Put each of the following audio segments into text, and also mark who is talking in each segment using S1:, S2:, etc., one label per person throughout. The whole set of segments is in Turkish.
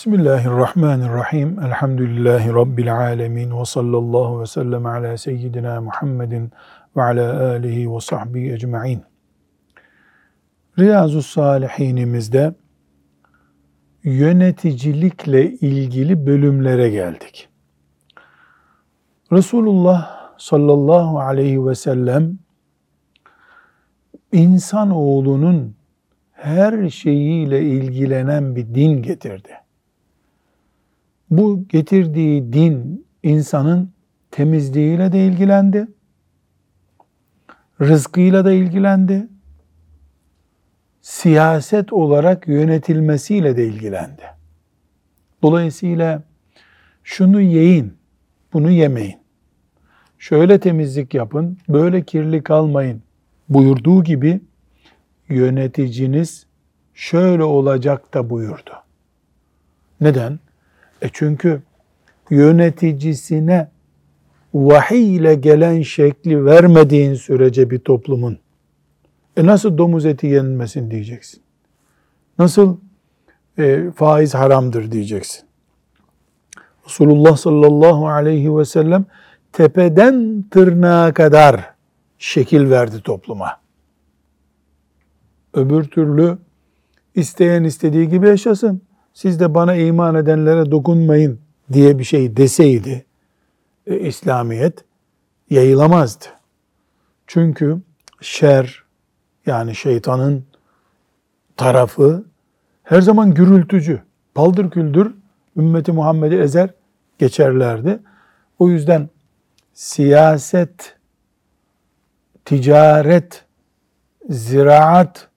S1: Bismillahirrahmanirrahim. Elhamdülillahi Rabbil alemin. Ve sallallahu ve sellem ala seyyidina Muhammedin ve ala alihi ve sahbihi ecma'in. Riyazu Salihinimizde yöneticilikle ilgili bölümlere geldik. Resulullah sallallahu aleyhi ve sellem insanoğlunun her şeyiyle ilgilenen bir din getirdi. Bu getirdiği din insanın temizliğiyle de ilgilendi, rızkıyla da ilgilendi, siyaset olarak yönetilmesiyle de ilgilendi. Dolayısıyla şunu yiyin, bunu yemeyin. Şöyle temizlik yapın, böyle kirli kalmayın buyurduğu gibi yöneticiniz şöyle olacak da buyurdu. Neden? E çünkü yöneticisine vahiy ile gelen şekli vermediğin sürece bir toplumun e nasıl domuz eti yenilmesin diyeceksin. Nasıl e, faiz haramdır diyeceksin. Resulullah sallallahu aleyhi ve sellem tepeden tırnağa kadar şekil verdi topluma. Öbür türlü isteyen istediği gibi yaşasın. Siz de bana iman edenlere dokunmayın diye bir şey deseydi e, İslamiyet yayılamazdı. Çünkü şer yani şeytanın tarafı her zaman gürültücü. Paldır küldür ümmeti Muhammed'i ezer geçerlerdi. O yüzden siyaset, ticaret, ziraat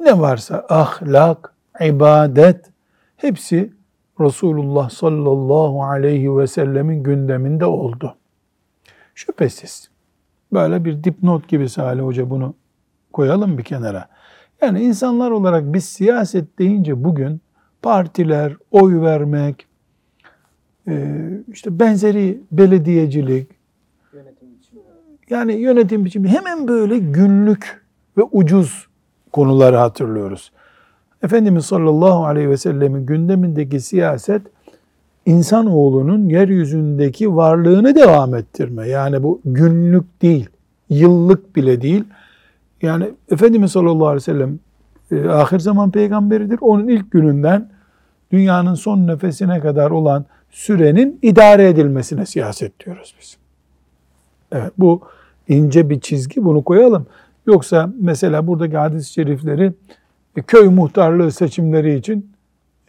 S1: ne varsa ahlak, ibadet hepsi Resulullah sallallahu aleyhi ve sellemin gündeminde oldu. Şüphesiz. Böyle bir dipnot gibi Salih Hoca bunu koyalım bir kenara. Yani insanlar olarak biz siyaset deyince bugün partiler, oy vermek, e, işte benzeri belediyecilik, yönetim biçimi. yani yönetim biçimi hemen böyle günlük ve ucuz konuları hatırlıyoruz. Efendimiz sallallahu aleyhi ve sellemin gündemindeki siyaset insanoğlunun yeryüzündeki varlığını devam ettirme. Yani bu günlük değil, yıllık bile değil. Yani Efendimiz sallallahu aleyhi ve sellem e, ahir zaman peygamberidir. Onun ilk gününden dünyanın son nefesine kadar olan sürenin idare edilmesine siyaset diyoruz biz. Evet bu ince bir çizgi bunu koyalım. Yoksa mesela buradaki hadis-i şerifleri köy muhtarlığı seçimleri için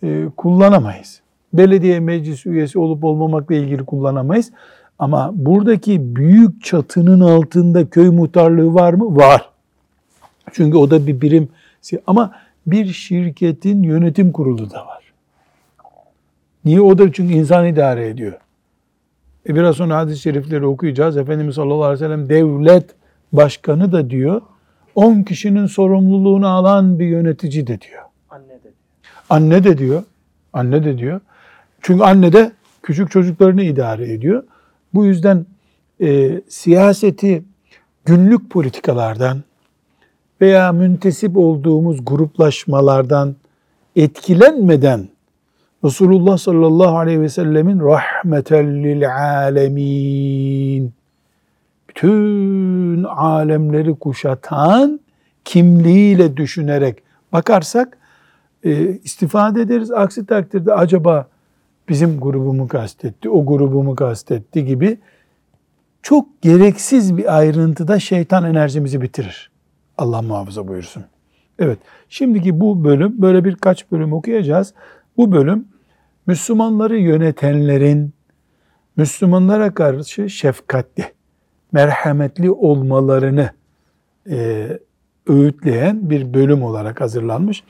S1: e, kullanamayız. Belediye meclis üyesi olup olmamakla ilgili kullanamayız. Ama buradaki büyük çatının altında köy muhtarlığı var mı? Var. Çünkü o da bir birim. Ama bir şirketin yönetim kurulu da var. Niye? O da çünkü insan idare ediyor. E biraz sonra hadis-i şerifleri okuyacağız. Efendimiz sallallahu aleyhi ve sellem devlet başkanı da diyor, 10 kişinin sorumluluğunu alan bir yönetici de diyor. Anne de diyor. Anne de diyor. Anne de diyor. Çünkü anne de küçük çocuklarını idare ediyor. Bu yüzden e, siyaseti günlük politikalardan veya müntesip olduğumuz gruplaşmalardan etkilenmeden Resulullah sallallahu aleyhi ve sellemin rahmeten lil alemin bütün alemleri kuşatan kimliğiyle düşünerek bakarsak e, istifade ederiz. Aksi takdirde acaba bizim grubumu kastetti, o grubumu kastetti gibi çok gereksiz bir ayrıntıda şeytan enerjimizi bitirir. Allah muhafaza buyursun. Evet, şimdiki bu bölüm, böyle birkaç bölüm okuyacağız. Bu bölüm Müslümanları yönetenlerin Müslümanlara karşı şefkatli, merhametli olmalarını e, öğütleyen bir bölüm olarak hazırlanmış.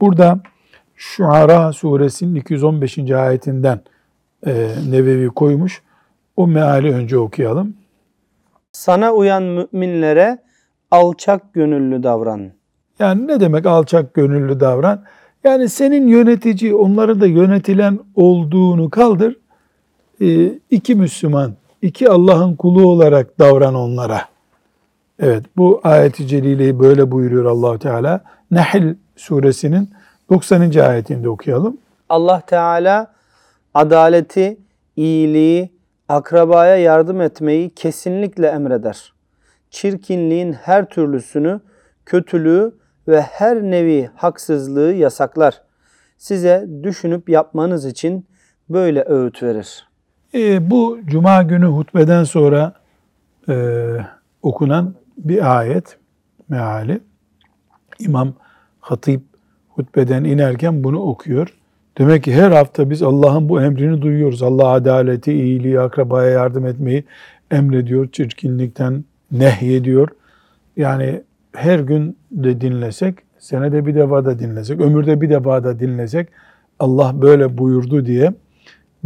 S1: Burada Şuara suresinin 215. ayetinden e, Nevevi koymuş. O meali önce okuyalım.
S2: Sana uyan müminlere alçak gönüllü davran.
S1: Yani ne demek alçak gönüllü davran? Yani senin yönetici, onları da yönetilen olduğunu kaldır. E, iki Müslüman, iki Allah'ın kulu olarak davran onlara. Evet bu ayeti celileyi böyle buyuruyor allah Teala. Nehl suresinin 90. ayetinde okuyalım.
S2: Allah Teala adaleti, iyiliği, akrabaya yardım etmeyi kesinlikle emreder. Çirkinliğin her türlüsünü, kötülüğü ve her nevi haksızlığı yasaklar. Size düşünüp yapmanız için böyle öğüt verir.
S1: E, bu cuma günü hutbeden sonra e, okunan bir ayet meali. İmam Hatip hutbeden inerken bunu okuyor. Demek ki her hafta biz Allah'ın bu emrini duyuyoruz. Allah adaleti, iyiliği, akrabaya yardım etmeyi emrediyor. Çirkinlikten nehyediyor. Yani her gün de dinlesek, senede bir defa da dinlesek, ömürde bir defa da dinlesek Allah böyle buyurdu diye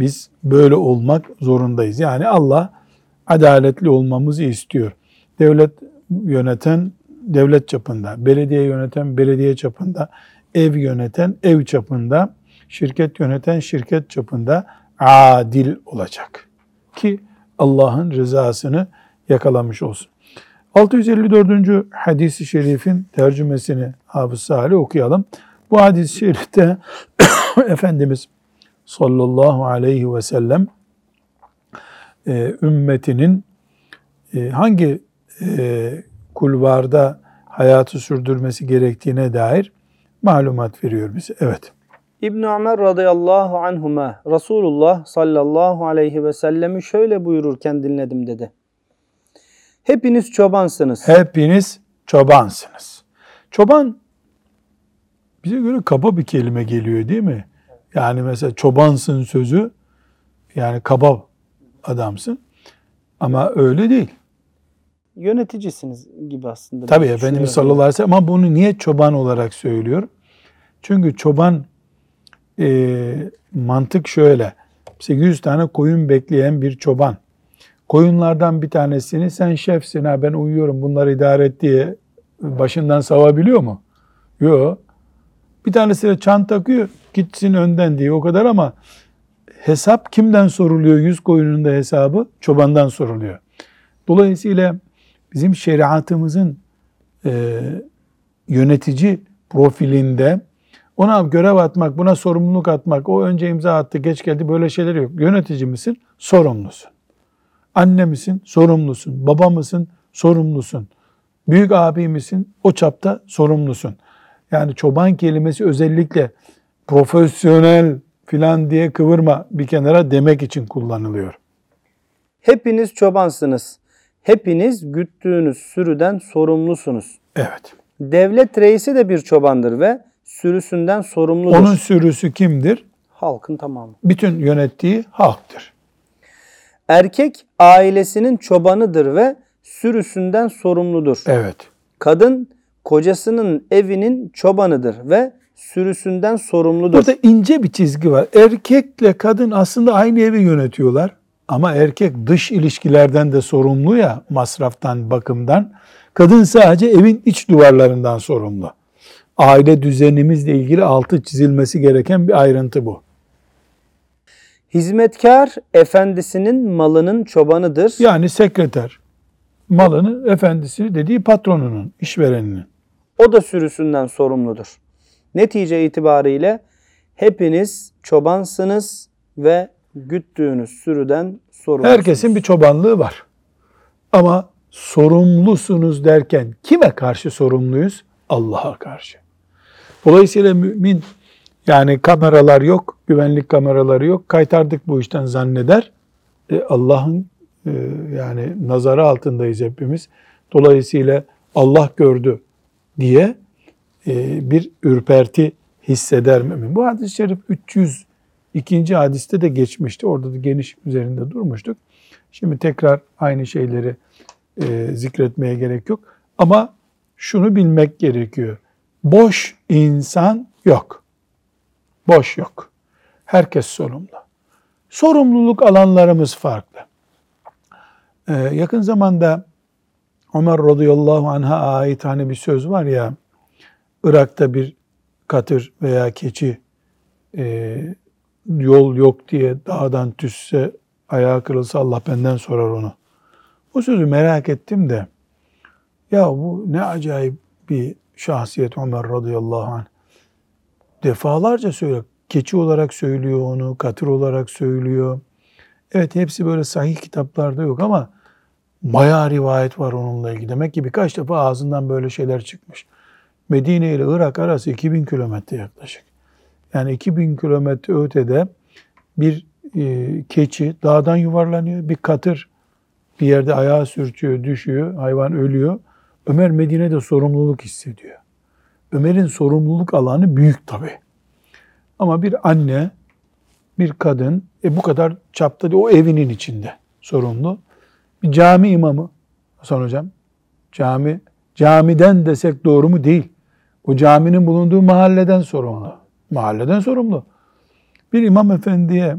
S1: biz böyle olmak zorundayız. Yani Allah adaletli olmamızı istiyor. Devlet yöneten devlet çapında, belediye yöneten belediye çapında, ev yöneten ev çapında, şirket yöneten şirket çapında adil olacak. Ki Allah'ın rızasını yakalamış olsun. 654. hadisi şerifin tercümesini Hafız Salih okuyalım. Bu hadis-i şerifte Efendimiz sallallahu aleyhi ve sellem e, ümmetinin e, hangi e, kulvarda hayatı sürdürmesi gerektiğine dair malumat veriyor bize. Evet.
S2: İbn Ömer radıyallahu anhuma Resulullah sallallahu aleyhi ve sellemi şöyle buyururken dinledim dedi. Hepiniz çobansınız.
S1: Hepiniz çobansınız. Çoban bize göre kaba bir kelime geliyor değil mi? Yani mesela çobansın sözü yani kaba adamsın. Ama öyle değil.
S2: Yöneticisiniz gibi aslında.
S1: Tabii Efendimiz sallallahu aleyhi ve sellem ama bunu niye çoban olarak söylüyor? Çünkü çoban e, mantık şöyle. Mesela 100 tane koyun bekleyen bir çoban. Koyunlardan bir tanesini sen şefsin ha ben uyuyorum bunları idare et diye başından savabiliyor mu? Yok. Bir tanesi de çan takıyor gitsin önden diye o kadar ama hesap kimden soruluyor? Yüz koyunun da hesabı çobandan soruluyor. Dolayısıyla bizim şeriatımızın e, yönetici profilinde ona görev atmak, buna sorumluluk atmak, o önce imza attı, geç geldi böyle şeyler yok. Yönetici misin? Sorumlusun. Anne misin? Sorumlusun. Baba mısın? Sorumlusun. Büyük abi misin? O çapta sorumlusun. Yani çoban kelimesi özellikle profesyonel filan diye kıvırma bir kenara demek için kullanılıyor.
S2: Hepiniz çobansınız. Hepiniz güttüğünüz sürüden sorumlusunuz.
S1: Evet.
S2: Devlet reisi de bir çobandır ve sürüsünden sorumludur.
S1: Onun sürüsü kimdir?
S2: Halkın tamamı.
S1: Bütün yönettiği halktır.
S2: Erkek ailesinin çobanıdır ve sürüsünden sorumludur.
S1: Evet.
S2: Kadın kocasının evinin çobanıdır ve sürüsünden sorumludur.
S1: Burada ince bir çizgi var. Erkekle kadın aslında aynı evi yönetiyorlar. Ama erkek dış ilişkilerden de sorumlu ya masraftan, bakımdan. Kadın sadece evin iç duvarlarından sorumlu. Aile düzenimizle ilgili altı çizilmesi gereken bir ayrıntı bu.
S2: Hizmetkar efendisinin malının çobanıdır.
S1: Yani sekreter malını efendisi dediği patronunun, işvereninin.
S2: O da sürüsünden sorumludur. Netice itibariyle hepiniz çobansınız ve güttüğünüz sürüden sorumlusunuz.
S1: Herkesin bir çobanlığı var. Ama sorumlusunuz derken kime karşı sorumluyuz? Allah'a karşı. Dolayısıyla mümin yani kameralar yok, güvenlik kameraları yok. Kaytardık bu işten zanneder. E, Allah'ın e, yani nazarı altındayız hepimiz. Dolayısıyla Allah gördü diye bir ürperti hisseder mümin. Bu hadis-i şerif 302. hadiste de geçmişti. Orada da geniş üzerinde durmuştuk. Şimdi tekrar aynı şeyleri e, zikretmeye gerek yok. Ama şunu bilmek gerekiyor. Boş insan yok. Boş yok. Herkes sorumlu. Sorumluluk alanlarımız farklı. Ee, yakın zamanda Ömer radıyallahu anh'a ait hani bir söz var ya, Irak'ta bir katır veya keçi e, yol yok diye dağdan düşse, ayağı kırılsa Allah benden sorar onu. O sözü merak ettim de, ya bu ne acayip bir şahsiyet Ömer radıyallahu anh. Defalarca söylüyor. keçi olarak söylüyor onu, katır olarak söylüyor. Evet hepsi böyle sahih kitaplarda yok ama bayağı rivayet var onunla ilgili. Demek ki birkaç defa ağzından böyle şeyler çıkmış. Medine ile Irak arası 2000 kilometre yaklaşık. Yani 2000 kilometre ötede bir e, keçi dağdan yuvarlanıyor. Bir katır bir yerde ayağı sürtüyor, düşüyor, hayvan ölüyor. Ömer Medine'de sorumluluk hissediyor. Ömer'in sorumluluk alanı büyük tabii. Ama bir anne, bir kadın e bu kadar çapta o evinin içinde sorumlu. Bir cami imamı Hasan Hocam. Cami, camiden desek doğru mu? Değil. O caminin bulunduğu mahalleden sorumlu. Mahalleden sorumlu. Bir imam efendiye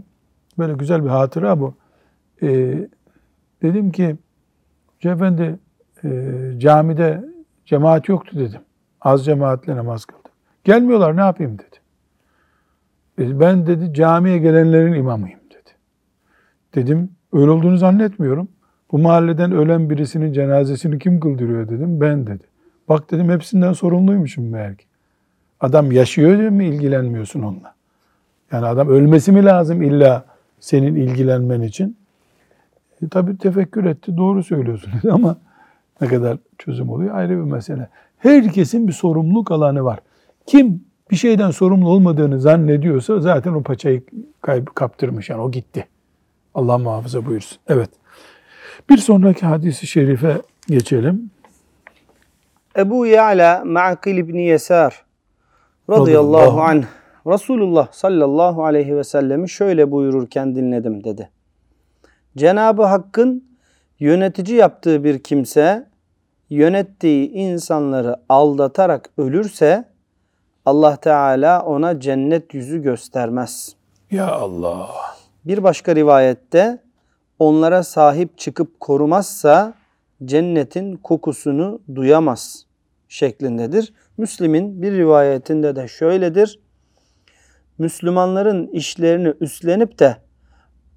S1: böyle güzel bir hatıra bu. Ee, dedim ki Hoca efendi e, camide cemaat yoktu dedim. Az cemaatle namaz kıldık. Gelmiyorlar ne yapayım dedi. E, ben dedi camiye gelenlerin imamıyım dedi. Dedim öyle olduğunu zannetmiyorum. Bu mahalleden ölen birisinin cenazesini kim kıldırıyor dedim. Ben dedi. Bak dedim hepsinden sorumluymuşum meğer ki. Adam yaşıyor diye mi ilgilenmiyorsun onunla? Yani adam ölmesi mi lazım illa senin ilgilenmen için? E, tabii tefekkür etti. Doğru söylüyorsun dedi ama ne kadar çözüm oluyor ayrı bir mesele. Herkesin bir sorumluluk alanı var. Kim bir şeyden sorumlu olmadığını zannediyorsa zaten o paçayı kayıp kaptırmış yani o gitti. Allah muhafaza buyursun. Evet. Bir sonraki hadisi şerife geçelim.
S2: Ebu Ya'la Ma'kil İbni Yesar radıyallahu anh Resulullah sallallahu aleyhi ve sellemi şöyle buyururken dinledim dedi. Cenab-ı Hakk'ın yönetici yaptığı bir kimse yönettiği insanları aldatarak ölürse Allah Teala ona cennet yüzü göstermez.
S1: Ya Allah.
S2: Bir başka rivayette onlara sahip çıkıp korumazsa cennetin kokusunu duyamaz şeklindedir. Müslim'in bir rivayetinde de şöyledir. Müslümanların işlerini üstlenip de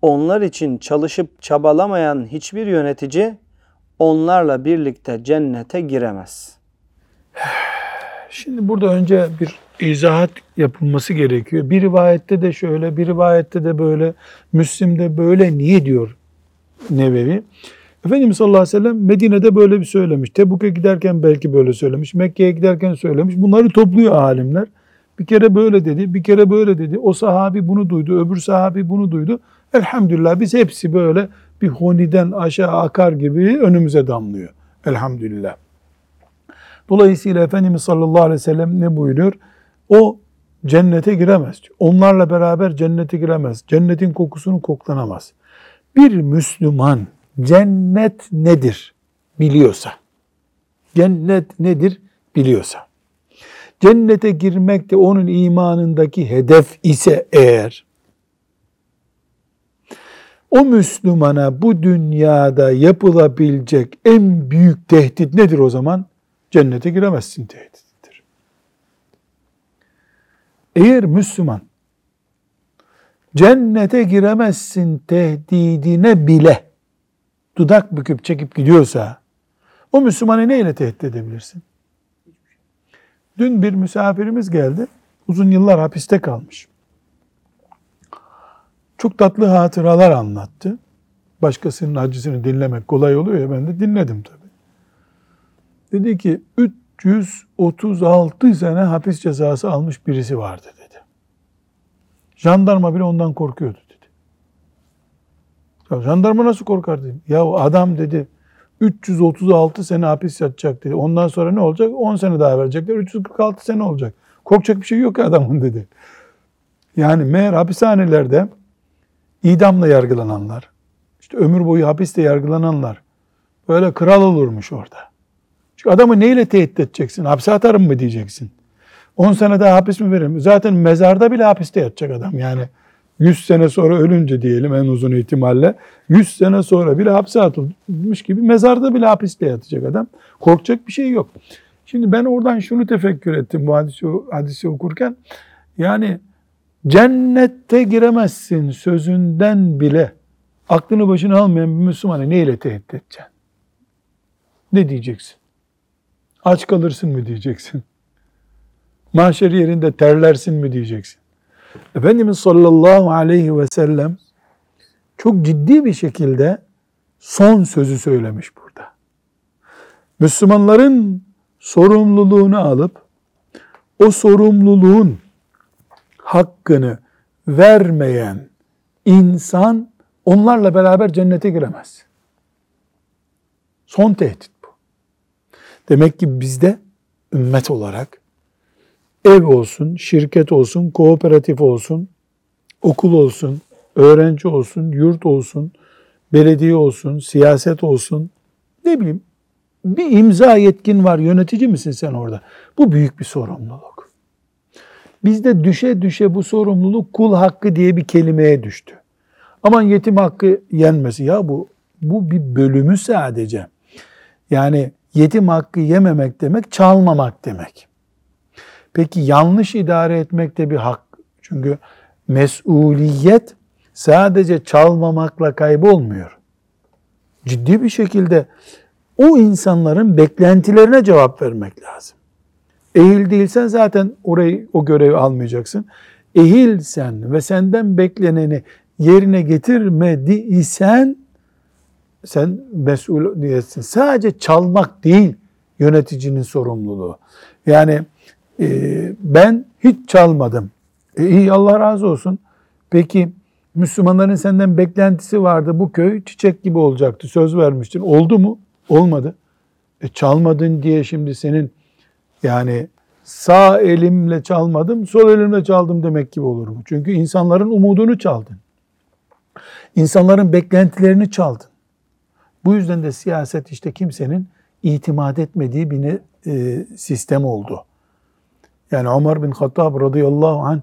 S2: onlar için çalışıp çabalamayan hiçbir yönetici onlarla birlikte cennete giremez.
S1: Şimdi burada önce bir izahat yapılması gerekiyor. Bir rivayette de şöyle, bir rivayette de böyle, Müslim'de böyle niye diyor Nevevi? Efendimiz sallallahu aleyhi ve sellem Medine'de böyle bir söylemiş. Tebuk'a giderken belki böyle söylemiş. Mekke'ye giderken söylemiş. Bunları topluyor alimler. Bir kere böyle dedi, bir kere böyle dedi. O sahabi bunu duydu, öbür sahabi bunu duydu. Elhamdülillah biz hepsi böyle bir honiden aşağı akar gibi önümüze damlıyor. Elhamdülillah. Dolayısıyla Efendimiz sallallahu aleyhi ve sellem ne buyuruyor? O cennete giremez. Onlarla beraber cennete giremez. Cennetin kokusunu koklanamaz. Bir Müslüman cennet nedir biliyorsa, cennet nedir biliyorsa, cennete girmek de onun imanındaki hedef ise eğer, o Müslümana bu dünyada yapılabilecek en büyük tehdit nedir o zaman? Cennete giremezsin tehdididir. Eğer Müslüman cennete giremezsin tehdidine bile dudak büküp çekip gidiyorsa o Müslümanı neyle tehdit edebilirsin? Dün bir misafirimiz geldi. Uzun yıllar hapiste kalmış. Çok tatlı hatıralar anlattı. Başkasının acısını dinlemek kolay oluyor ya ben de dinledim tabii. Dedi ki 336 sene hapis cezası almış birisi vardı dedi. Jandarma bile ondan korkuyordu. Ya jandarma nasıl korkar dedim. Ya adam dedi 336 sene hapis yatacak dedi. Ondan sonra ne olacak? 10 sene daha verecekler. 346 sene olacak. Korkacak bir şey yok adamın dedi. Yani meğer hapishanelerde idamla yargılananlar, işte ömür boyu hapiste yargılananlar böyle kral olurmuş orada. Çünkü adamı neyle tehdit edeceksin? Hapse atarım mı diyeceksin? 10 sene daha hapis mi veririm? Zaten mezarda bile hapiste yatacak adam. Yani 100 sene sonra ölünce diyelim en uzun ihtimalle 100 sene sonra bile hapse atılmış gibi mezarda bile hapiste yatacak adam. Korkacak bir şey yok. Şimdi ben oradan şunu tefekkür ettim bu hadisi, hadisi okurken. Yani cennette giremezsin sözünden bile aklını başına almayan bir Müslümanı neyle tehdit edeceksin? Ne diyeceksin? Aç kalırsın mı diyeceksin? Mahşer yerinde terlersin mi diyeceksin? Efendimiz sallallahu aleyhi ve sellem çok ciddi bir şekilde son sözü söylemiş burada. Müslümanların sorumluluğunu alıp o sorumluluğun hakkını vermeyen insan onlarla beraber cennete giremez. Son tehdit bu. Demek ki bizde ümmet olarak ev olsun, şirket olsun, kooperatif olsun, okul olsun, öğrenci olsun, yurt olsun, belediye olsun, siyaset olsun, ne bileyim bir imza yetkin var, yönetici misin sen orada? Bu büyük bir sorumluluk. Bizde düşe düşe bu sorumluluk kul hakkı diye bir kelimeye düştü. Aman yetim hakkı yenmesi. Ya bu bu bir bölümü sadece. Yani yetim hakkı yememek demek çalmamak demek. Peki yanlış idare etmek de bir hak. Çünkü mesuliyet sadece çalmamakla kaybolmuyor. Ciddi bir şekilde o insanların beklentilerine cevap vermek lazım. Ehil değilsen zaten orayı o görevi almayacaksın. Ehilsen ve senden bekleneni yerine getirmediysen sen mesul değilsin. Sadece çalmak değil yöneticinin sorumluluğu. Yani e, ben hiç çalmadım. E, iyi Allah razı olsun. Peki Müslümanların senden beklentisi vardı. Bu köy çiçek gibi olacaktı. Söz vermiştin. Oldu mu? Olmadı. E, çalmadın diye şimdi senin yani sağ elimle çalmadım, sol elimle çaldım demek gibi olur mu? Çünkü insanların umudunu çaldın. İnsanların beklentilerini çaldın. Bu yüzden de siyaset işte kimsenin itimat etmediği bir e, sistem oldu. Yani Ömer bin Hattab radıyallahu anh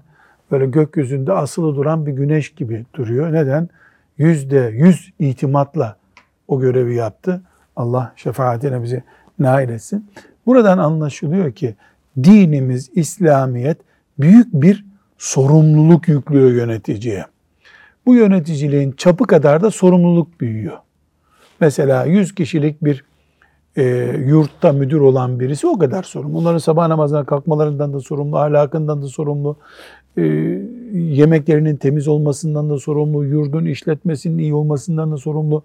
S1: böyle gökyüzünde asılı duran bir güneş gibi duruyor. Neden? Yüzde yüz itimatla o görevi yaptı. Allah şefaatine bizi nail etsin. Buradan anlaşılıyor ki dinimiz, İslamiyet büyük bir sorumluluk yüklüyor yöneticiye. Bu yöneticiliğin çapı kadar da sorumluluk büyüyor. Mesela 100 kişilik bir e, yurtta müdür olan birisi o kadar sorumlu. Onların sabah namazına kalkmalarından da sorumlu, ahlakından da sorumlu, e, yemeklerinin temiz olmasından da sorumlu, yurdun işletmesinin iyi olmasından da sorumlu.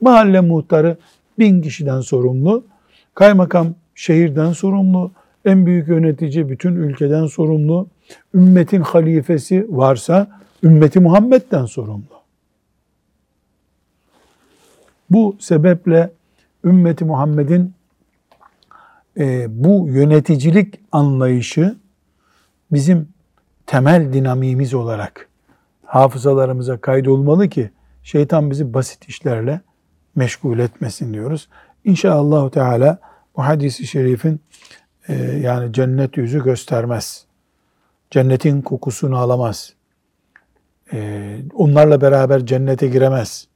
S1: Mahalle muhtarı bin kişiden sorumlu, kaymakam şehirden sorumlu, en büyük yönetici bütün ülkeden sorumlu, ümmetin halifesi varsa ümmeti Muhammed'den sorumlu. Bu sebeple ümmeti Muhammed'in e, bu yöneticilik anlayışı bizim temel dinamiğimiz olarak hafızalarımıza kaydolmalı ki şeytan bizi basit işlerle meşgul etmesin diyoruz. İnşallah Teala bu hadisi şerifin e, yani cennet yüzü göstermez. Cennetin kokusunu alamaz. E, onlarla beraber cennete giremez.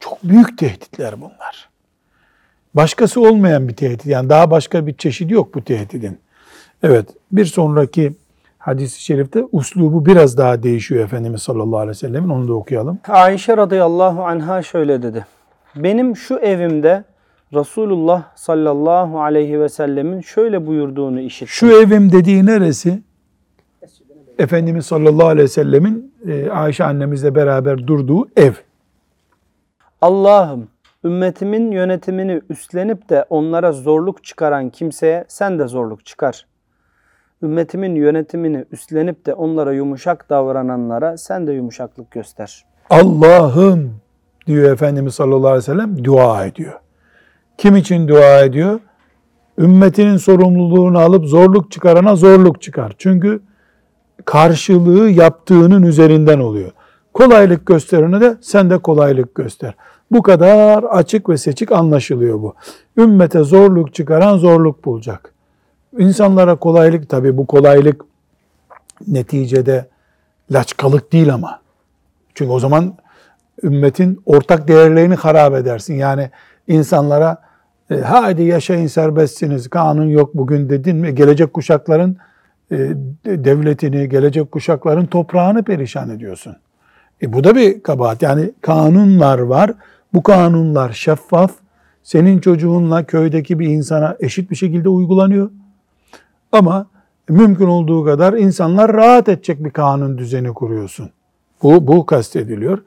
S1: Çok büyük tehditler bunlar. Başkası olmayan bir tehdit. Yani daha başka bir çeşidi yok bu tehdidin. Evet bir sonraki hadis-i şerifte uslubu biraz daha değişiyor Efendimiz sallallahu aleyhi ve sellemin. Onu da okuyalım.
S2: Ayşe radıyallahu anha şöyle dedi. Benim şu evimde Resulullah sallallahu aleyhi ve sellemin şöyle buyurduğunu işittim.
S1: Şu evim dediği neresi? Efendimiz sallallahu aleyhi ve sellemin e, Ayşe annemizle beraber durduğu ev.
S2: Allah'ım ümmetimin yönetimini üstlenip de onlara zorluk çıkaran kimseye sen de zorluk çıkar. Ümmetimin yönetimini üstlenip de onlara yumuşak davrananlara sen de yumuşaklık göster.
S1: Allah'ım diyor Efendimiz sallallahu aleyhi ve sellem dua ediyor. Kim için dua ediyor? Ümmetinin sorumluluğunu alıp zorluk çıkarana zorluk çıkar. Çünkü karşılığı yaptığının üzerinden oluyor. Kolaylık gösterene de sen de kolaylık göster. Bu kadar açık ve seçik anlaşılıyor bu. Ümmete zorluk çıkaran zorluk bulacak. İnsanlara kolaylık tabii bu kolaylık neticede laçkalık değil ama. Çünkü o zaman ümmetin ortak değerlerini harap edersin. Yani insanlara e, hadi yaşayın serbestsiniz, kanun yok bugün dedin mi gelecek kuşakların e, devletini, gelecek kuşakların toprağını perişan ediyorsun. E bu da bir kabahat. Yani kanunlar var. Bu kanunlar şeffaf. Senin çocuğunla köydeki bir insana eşit bir şekilde uygulanıyor. Ama mümkün olduğu kadar insanlar rahat edecek bir kanun düzeni kuruyorsun. Bu, bu kastediliyor.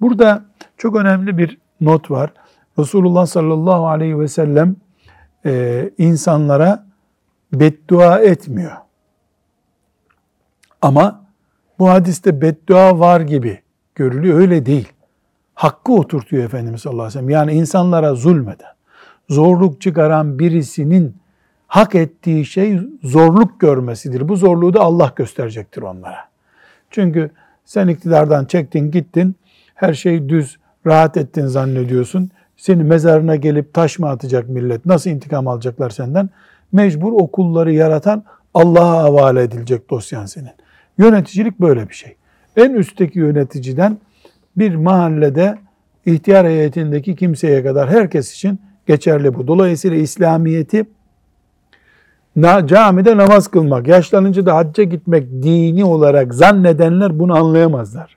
S1: Burada çok önemli bir not var. Resulullah sallallahu aleyhi ve sellem e, insanlara beddua etmiyor. Ama bu hadiste beddua var gibi görülüyor. Öyle değil. Hakkı oturtuyor Efendimiz sallallahu aleyhi ve sellem. Yani insanlara zulmeden, zorluk çıkaran birisinin hak ettiği şey zorluk görmesidir. Bu zorluğu da Allah gösterecektir onlara. Çünkü sen iktidardan çektin gittin, her şey düz, rahat ettin zannediyorsun. Seni mezarına gelip taş mı atacak millet? Nasıl intikam alacaklar senden? Mecbur okulları yaratan Allah'a havale edilecek dosyan senin. Yöneticilik böyle bir şey. En üstteki yöneticiden bir mahallede ihtiyar heyetindeki kimseye kadar herkes için geçerli bu. Dolayısıyla İslamiyet'i camide namaz kılmak, yaşlanınca da hacca gitmek dini olarak zannedenler bunu anlayamazlar.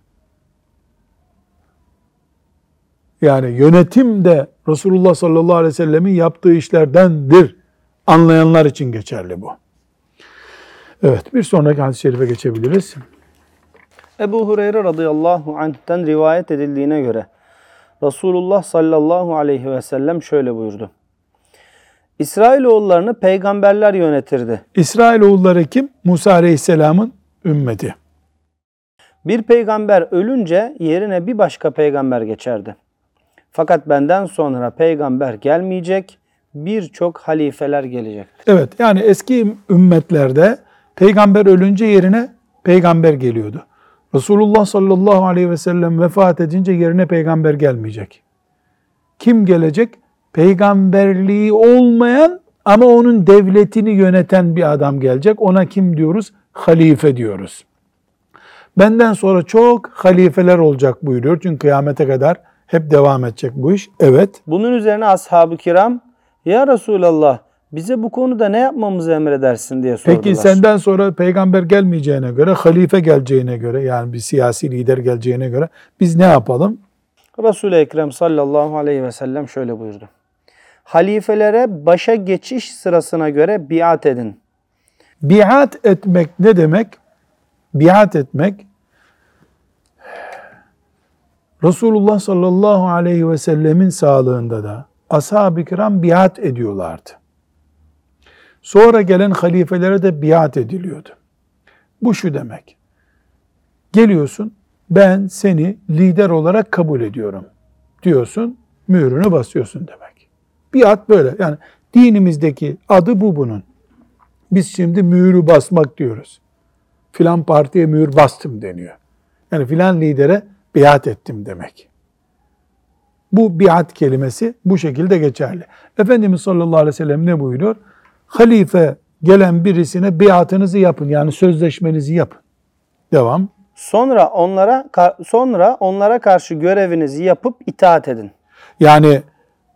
S1: Yani yönetim de Resulullah sallallahu aleyhi ve sellemin yaptığı işlerdendir. Anlayanlar için geçerli bu. Evet bir sonraki hadis-i şerife geçebiliriz.
S2: Ebu Hureyre radıyallahu anh'ten rivayet edildiğine göre Resulullah sallallahu aleyhi ve sellem şöyle buyurdu. İsrailoğullarını peygamberler yönetirdi.
S1: İsrailoğulları kim? Musa aleyhisselamın ümmeti.
S2: Bir peygamber ölünce yerine bir başka peygamber geçerdi. Fakat benden sonra peygamber gelmeyecek, birçok halifeler gelecek.
S1: Evet yani eski ümmetlerde peygamber ölünce yerine peygamber geliyordu. Resulullah sallallahu aleyhi ve sellem vefat edince yerine peygamber gelmeyecek. Kim gelecek? Peygamberliği olmayan ama onun devletini yöneten bir adam gelecek. Ona kim diyoruz? Halife diyoruz. Benden sonra çok halifeler olacak buyuruyor. Çünkü kıyamete kadar hep devam edecek bu iş. Evet.
S2: Bunun üzerine ashab-ı kiram ya Resulallah bize bu konuda ne yapmamızı emredersin diye sordular.
S1: Peki senden sonra peygamber gelmeyeceğine göre, halife geleceğine göre yani bir siyasi lider geleceğine göre biz ne yapalım?
S2: Resul-i Ekrem sallallahu aleyhi ve sellem şöyle buyurdu. Halifelere başa geçiş sırasına göre biat edin.
S1: Biat etmek ne demek? Biat etmek Resulullah sallallahu aleyhi ve sellemin sağlığında da ashab-ı kiram biat ediyorlardı. Sonra gelen halifelere de biat ediliyordu. Bu şu demek. Geliyorsun, ben seni lider olarak kabul ediyorum diyorsun, mührünü basıyorsun demek. Biat böyle. Yani dinimizdeki adı bu bunun. Biz şimdi mührü basmak diyoruz. Filan partiye mühür bastım deniyor. Yani filan lidere biat ettim demek. Bu biat kelimesi bu şekilde geçerli. Efendimiz sallallahu aleyhi ve sellem ne buyuruyor? Halife gelen birisine biatınızı yapın. Yani sözleşmenizi yapın. Devam.
S2: Sonra onlara sonra onlara karşı görevinizi yapıp itaat edin.
S1: Yani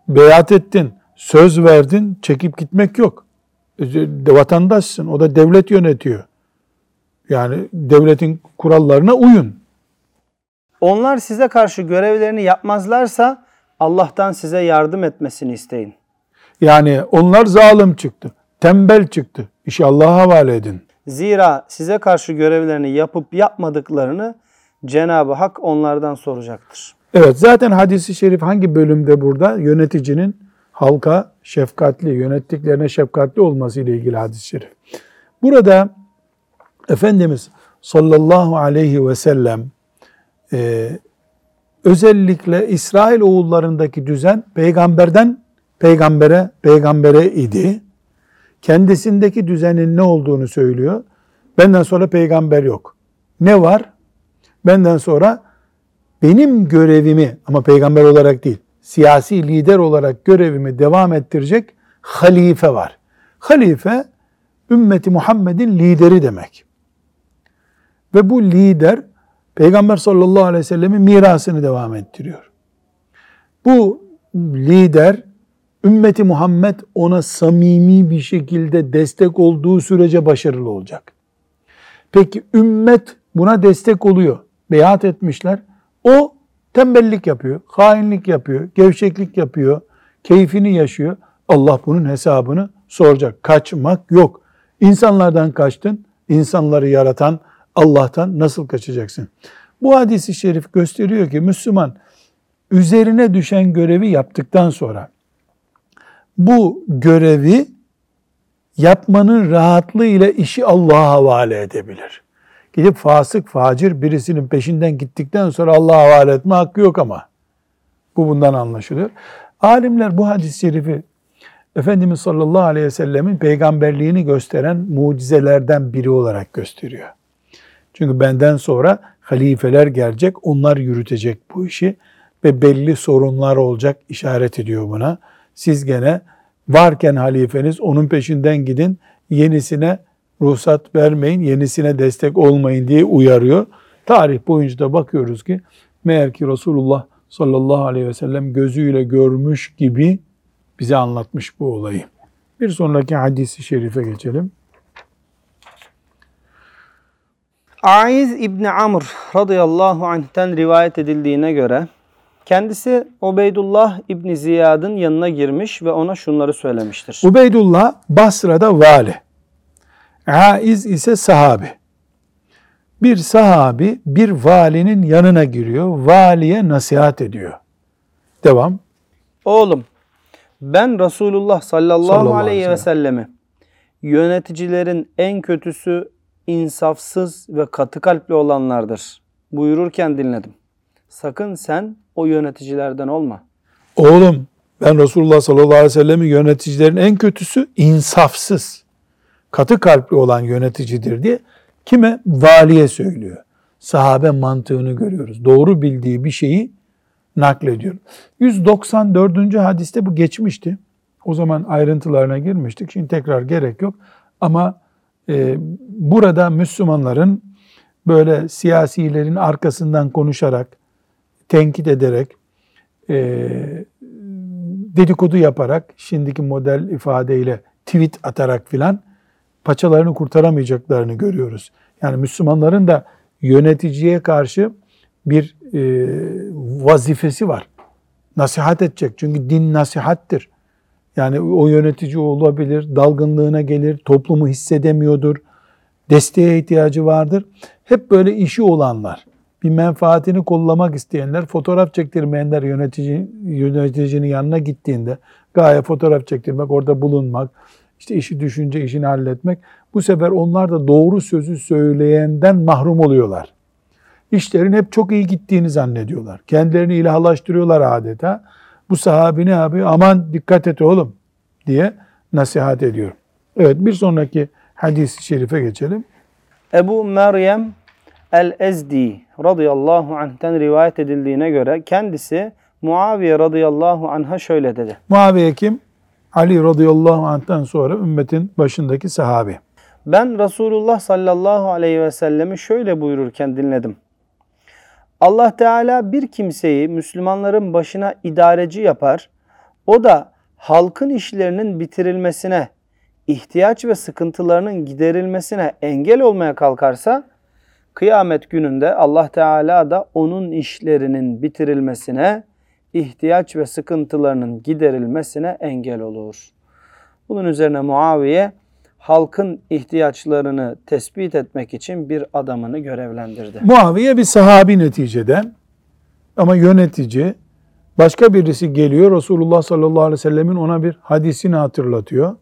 S1: beyat ettin, söz verdin, çekip gitmek yok. Vatandaşsın, o da devlet yönetiyor. Yani devletin kurallarına uyun.
S2: Onlar size karşı görevlerini yapmazlarsa Allah'tan size yardım etmesini isteyin.
S1: Yani onlar zalim çıktı, tembel çıktı. İşi Allah'a havale edin.
S2: Zira size karşı görevlerini yapıp yapmadıklarını Cenab-ı Hak onlardan soracaktır.
S1: Evet zaten hadisi şerif hangi bölümde burada? Yöneticinin halka şefkatli, yönettiklerine şefkatli olması ile ilgili hadis-i şerif. Burada Efendimiz sallallahu aleyhi ve sellem e, özellikle İsrail oğullarındaki düzen peygamberden peygambere, peygambere idi. Kendisindeki düzenin ne olduğunu söylüyor. Benden sonra peygamber yok. Ne var? Benden sonra benim görevimi ama peygamber olarak değil, siyasi lider olarak görevimi devam ettirecek halife var. Halife ümmeti Muhammed'in lideri demek. Ve bu lider Peygamber sallallahu aleyhi ve sellemin mirasını devam ettiriyor. Bu lider ümmeti Muhammed ona samimi bir şekilde destek olduğu sürece başarılı olacak. Peki ümmet buna destek oluyor. Beyat etmişler. O tembellik yapıyor, hainlik yapıyor, gevşeklik yapıyor, keyfini yaşıyor. Allah bunun hesabını soracak. Kaçmak yok. İnsanlardan kaçtın, insanları yaratan Allah'tan nasıl kaçacaksın? Bu hadisi şerif gösteriyor ki Müslüman üzerine düşen görevi yaptıktan sonra bu görevi yapmanın rahatlığı ile işi Allah'a havale edebilir. Gidip fasık, facir birisinin peşinden gittikten sonra Allah'a havale etme hakkı yok ama. Bu bundan anlaşılıyor. Alimler bu hadis-i şerifi Efendimiz sallallahu aleyhi ve sellemin peygamberliğini gösteren mucizelerden biri olarak gösteriyor. Çünkü benden sonra halifeler gelecek, onlar yürütecek bu işi ve belli sorunlar olacak işaret ediyor buna. Siz gene varken halifeniz onun peşinden gidin, yenisine ruhsat vermeyin, yenisine destek olmayın diye uyarıyor. Tarih boyunca da bakıyoruz ki meğer ki Resulullah sallallahu aleyhi ve sellem gözüyle görmüş gibi bize anlatmış bu olayı. Bir sonraki hadisi şerife geçelim.
S2: Aiz İbni Amr radıyallahu anh'ten rivayet edildiğine göre kendisi Ubeydullah İbni Ziyad'ın yanına girmiş ve ona şunları söylemiştir.
S1: Ubeydullah Basra'da vali. Aiz ise sahabi. Bir sahabi bir valinin yanına giriyor. Valiye nasihat ediyor. Devam.
S2: Oğlum ben Resulullah sallallahu,
S1: Sallallahu aleyhi
S2: ve sellemi yöneticilerin en kötüsü insafsız ve katı kalpli olanlardır buyururken dinledim. Sakın sen o yöneticilerden olma.
S1: Oğlum ben Resulullah sallallahu aleyhi ve sellem'in yöneticilerin en kötüsü insafsız, katı kalpli olan yöneticidir diye kime? Valiye söylüyor. Sahabe mantığını görüyoruz. Doğru bildiği bir şeyi naklediyor. 194. hadiste bu geçmişti. O zaman ayrıntılarına girmiştik. Şimdi tekrar gerek yok. Ama e, burada Müslümanların böyle siyasilerin arkasından konuşarak, tenkit ederek, e, dedikodu yaparak, şimdiki model ifadeyle tweet atarak filan paçalarını kurtaramayacaklarını görüyoruz. Yani Müslümanların da yöneticiye karşı bir e, vazifesi var. Nasihat edecek. Çünkü din nasihattir. Yani o yönetici olabilir, dalgınlığına gelir, toplumu hissedemiyordur, desteğe ihtiyacı vardır. Hep böyle işi olanlar, bir menfaatini kollamak isteyenler, fotoğraf çektirmeyenler yönetici, yöneticinin yanına gittiğinde gaye fotoğraf çektirmek, orada bulunmak, işte işi düşünce işini halletmek. Bu sefer onlar da doğru sözü söyleyenden mahrum oluyorlar. İşlerin hep çok iyi gittiğini zannediyorlar. Kendilerini ilahlaştırıyorlar adeta. Bu sahabi ne yapıyor? Aman dikkat et oğlum diye nasihat ediyor. Evet bir sonraki hadis-i şerife geçelim.
S2: Ebu Meryem el-Ezdi radıyallahu anh'ten rivayet edildiğine göre kendisi Muaviye radıyallahu anh'a şöyle dedi.
S1: Muaviye kim? Ali radıyallahu anh'tan sonra ümmetin başındaki sahabi.
S2: Ben Resulullah sallallahu aleyhi ve sellemi şöyle buyururken dinledim. Allah Teala bir kimseyi Müslümanların başına idareci yapar. O da halkın işlerinin bitirilmesine, ihtiyaç ve sıkıntılarının giderilmesine engel olmaya kalkarsa kıyamet gününde Allah Teala da onun işlerinin bitirilmesine, ihtiyaç ve sıkıntılarının giderilmesine engel olur. Bunun üzerine Muaviye halkın ihtiyaçlarını tespit etmek için bir adamını görevlendirdi.
S1: Muaviye bir sahabi neticede ama yönetici başka birisi geliyor Resulullah sallallahu aleyhi ve sellemin ona bir hadisini hatırlatıyor.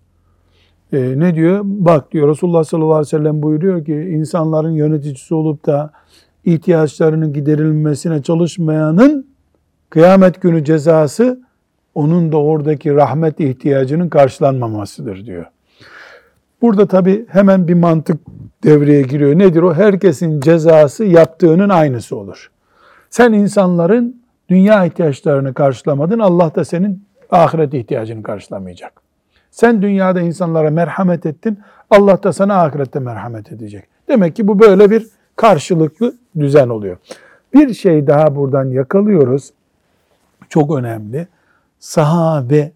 S1: Ee, ne diyor? Bak diyor Resulullah sallallahu aleyhi ve sellem buyuruyor ki insanların yöneticisi olup da ihtiyaçlarının giderilmesine çalışmayanın kıyamet günü cezası onun da oradaki rahmet ihtiyacının karşılanmamasıdır diyor. Burada tabi hemen bir mantık devreye giriyor. Nedir o? Herkesin cezası yaptığının aynısı olur. Sen insanların dünya ihtiyaçlarını karşılamadın. Allah da senin ahiret ihtiyacını karşılamayacak. Sen dünyada insanlara merhamet ettin. Allah da sana ahirette merhamet edecek. Demek ki bu böyle bir karşılıklı düzen oluyor. Bir şey daha buradan yakalıyoruz. Çok önemli. Sahabe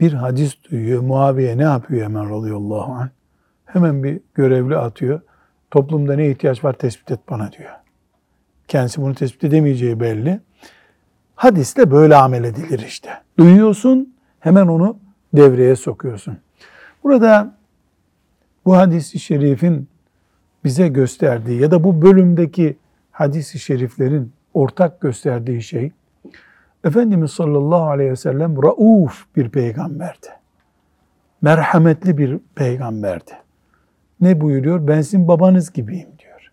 S1: bir hadis duyuyor. Muaviye ne yapıyor hemen radıyallahu anh? Hemen bir görevli atıyor. Toplumda ne ihtiyaç var tespit et bana diyor. Kendisi bunu tespit edemeyeceği belli. Hadisle böyle amel edilir işte. Duyuyorsun hemen onu devreye sokuyorsun. Burada bu hadisi şerifin bize gösterdiği ya da bu bölümdeki hadisi şeriflerin ortak gösterdiği şey Efendimiz sallallahu aleyhi ve sellem rauf bir peygamberdi. Merhametli bir peygamberdi. Ne buyuruyor? Ben sizin babanız gibiyim diyor.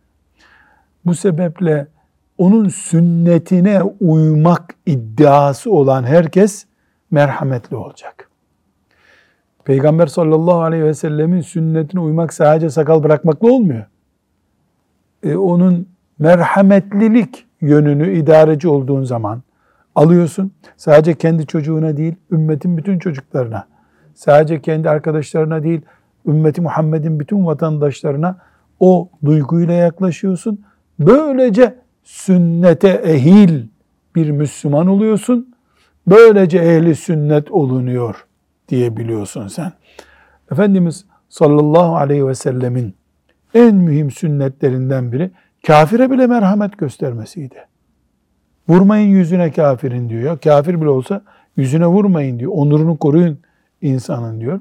S1: Bu sebeple onun sünnetine uymak iddiası olan herkes merhametli olacak. Peygamber sallallahu aleyhi ve sellemin sünnetine uymak sadece sakal bırakmakla olmuyor. E, onun merhametlilik yönünü idareci olduğun zaman alıyorsun. Sadece kendi çocuğuna değil, ümmetin bütün çocuklarına, sadece kendi arkadaşlarına değil, ümmeti Muhammed'in bütün vatandaşlarına o duyguyla yaklaşıyorsun. Böylece sünnete ehil bir Müslüman oluyorsun. Böylece ehli sünnet olunuyor diyebiliyorsun sen. Efendimiz sallallahu aleyhi ve sellemin en mühim sünnetlerinden biri kafire bile merhamet göstermesiydi. Vurmayın yüzüne kafirin diyor. Ya kafir bile olsa yüzüne vurmayın diyor. Onurunu koruyun insanın diyor.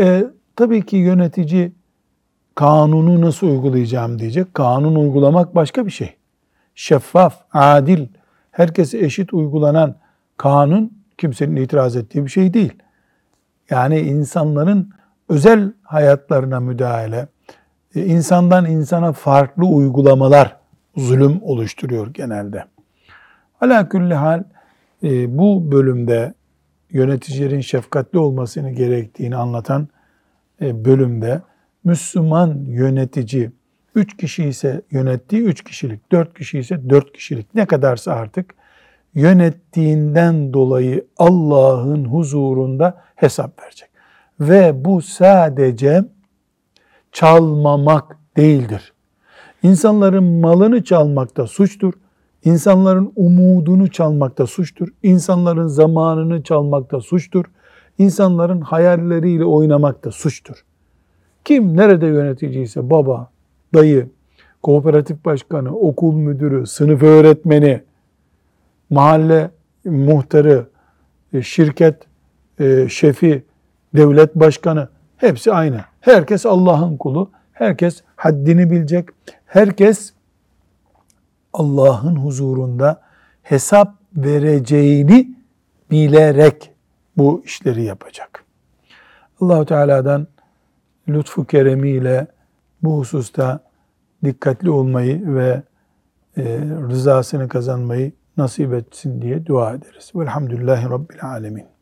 S1: E, tabii ki yönetici kanunu nasıl uygulayacağım diyecek. Kanun uygulamak başka bir şey. Şeffaf, adil, herkese eşit uygulanan kanun kimsenin itiraz ettiği bir şey değil. Yani insanların özel hayatlarına müdahale, e, insandan insana farklı uygulamalar zulüm oluşturuyor genelde. Ala külli hal e, bu bölümde yöneticilerin şefkatli olmasını gerektiğini anlatan e, bölümde Müslüman yönetici 3 kişi ise yönettiği 3 kişilik, 4 kişi ise 4 kişilik ne kadarsa artık yönettiğinden dolayı Allah'ın huzurunda hesap verecek. Ve bu sadece çalmamak değildir. İnsanların malını çalmakta suçtur. İnsanların umudunu çalmakta suçtur. İnsanların zamanını çalmakta suçtur. İnsanların hayalleriyle oynamakta suçtur. Kim nerede yöneticiyse baba, dayı, kooperatif başkanı, okul müdürü, sınıf öğretmeni, mahalle muhtarı, e, şirket e, şefi, devlet başkanı hepsi aynı. Herkes Allah'ın kulu. Herkes haddini bilecek. Herkes Allah'ın huzurunda hesap vereceğini bilerek bu işleri yapacak. Allahu Teala'dan lütfu keremiyle bu hususta dikkatli olmayı ve e, rızasını kazanmayı nasip etsin diye dua ederiz. Velhamdülillahi Rabbil Alemin.